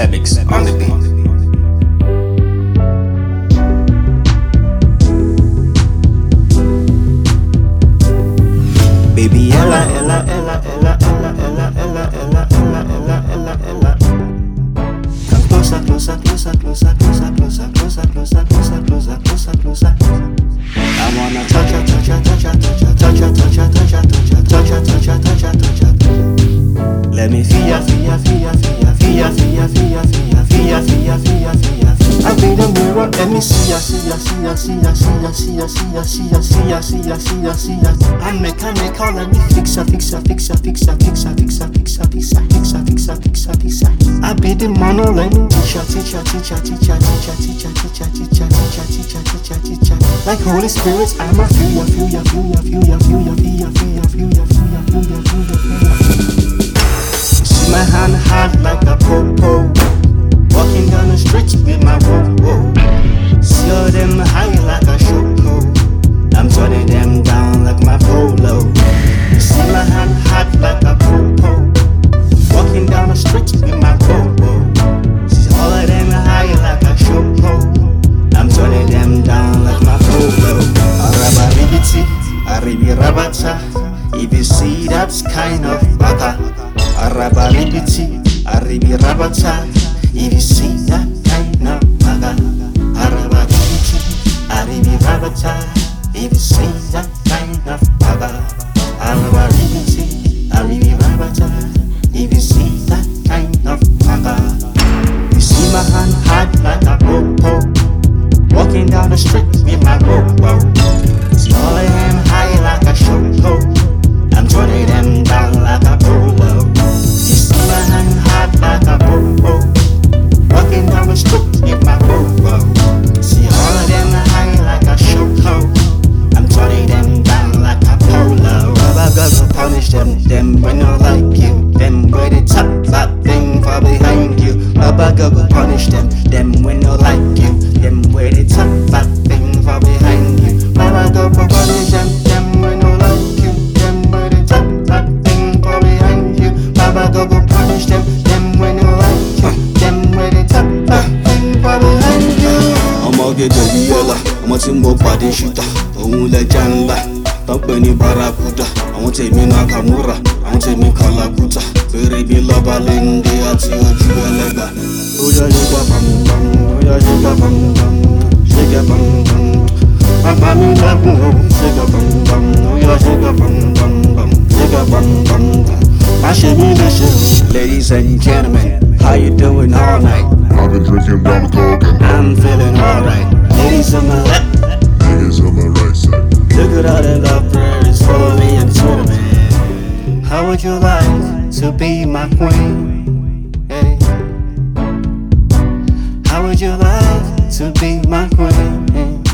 Febix on the beat. Baby Ella, Ella, Ella, Ella, Ella, Ella, Ella, Ella, Ella, Ella, Ella, Ella. Come closer, closer, closer, closer, closer, closer, closer, closer, closer, closer, closer, closer. I wanna touch her, touch her, touch her, touch her, touch her, touch her, touch her, touch her, touch her, touch her, touch her. Let me feel ya, feel ya, feel ya, feel ya, feel ya, feel ya, feel ya, feel ya, feel ya, feel ya, feel ya, feel ya. I be the mirror, let me see ya, see ya, see ya, see ya, see ya, see ya, see ya, see ya, see ya, see ya, see ya, see ya. I'm mechanical, let me fix ya, fix ya, fix ya, fix ya, fix ya, fix ya, fix ya, fix ya, fix ya, fix ya, fix ya, fix ya. I be the mono, let me teach ya, teach ya, teach ya, teach ya, teach ya, teach ya, teach ya, teach ya, teach ya, teach ya, teach ya, teach ya. Like Holy Spirit, feel ya, feel ya, feel ya, feel ya, streets with my whoa See all of them high like a shoko. I'm turning them down like my polo. Arabaribiti, Aribi Rabata. If you see that's kind of baka. Arabaribiti, Aribi Rabata. If you see that kind of baka. Arabaribiti, Aribi Rabata. If you see My. See all of them high like a. I'm turning them down like a will punish them, them when I like you. Them with the top top thing far behind you. Rubber tí mo pàdé ṣùtà òun lẹja ńlá tọ́pẹ́ ní barakuda àwọn tèmi náà kàmúra àwọn tèmi kàlàkùtà fèrè bí lọ́ba lẹ́ńdẹ́ àti ojú ẹlẹ́gbà. ó yá gbà bàmùbàmù ó yá gbà bàmùbàmù ṣe gbà bàmùbàmù. bàbá mi lẹ́kùn ó ṣe gbà bàmùbàmù ó yá ṣe gbà bàmùbàmù ṣe gbà bàmùbàmù. má ṣe mí léṣe. ladies and gentlemen how you doing all night. I've been drinking rum coke and I'm feeling alright. Ladies on my left. At all the love birds follow me and Twitter. How would you like to be my queen? Hey. How would you like to be my queen? Eh?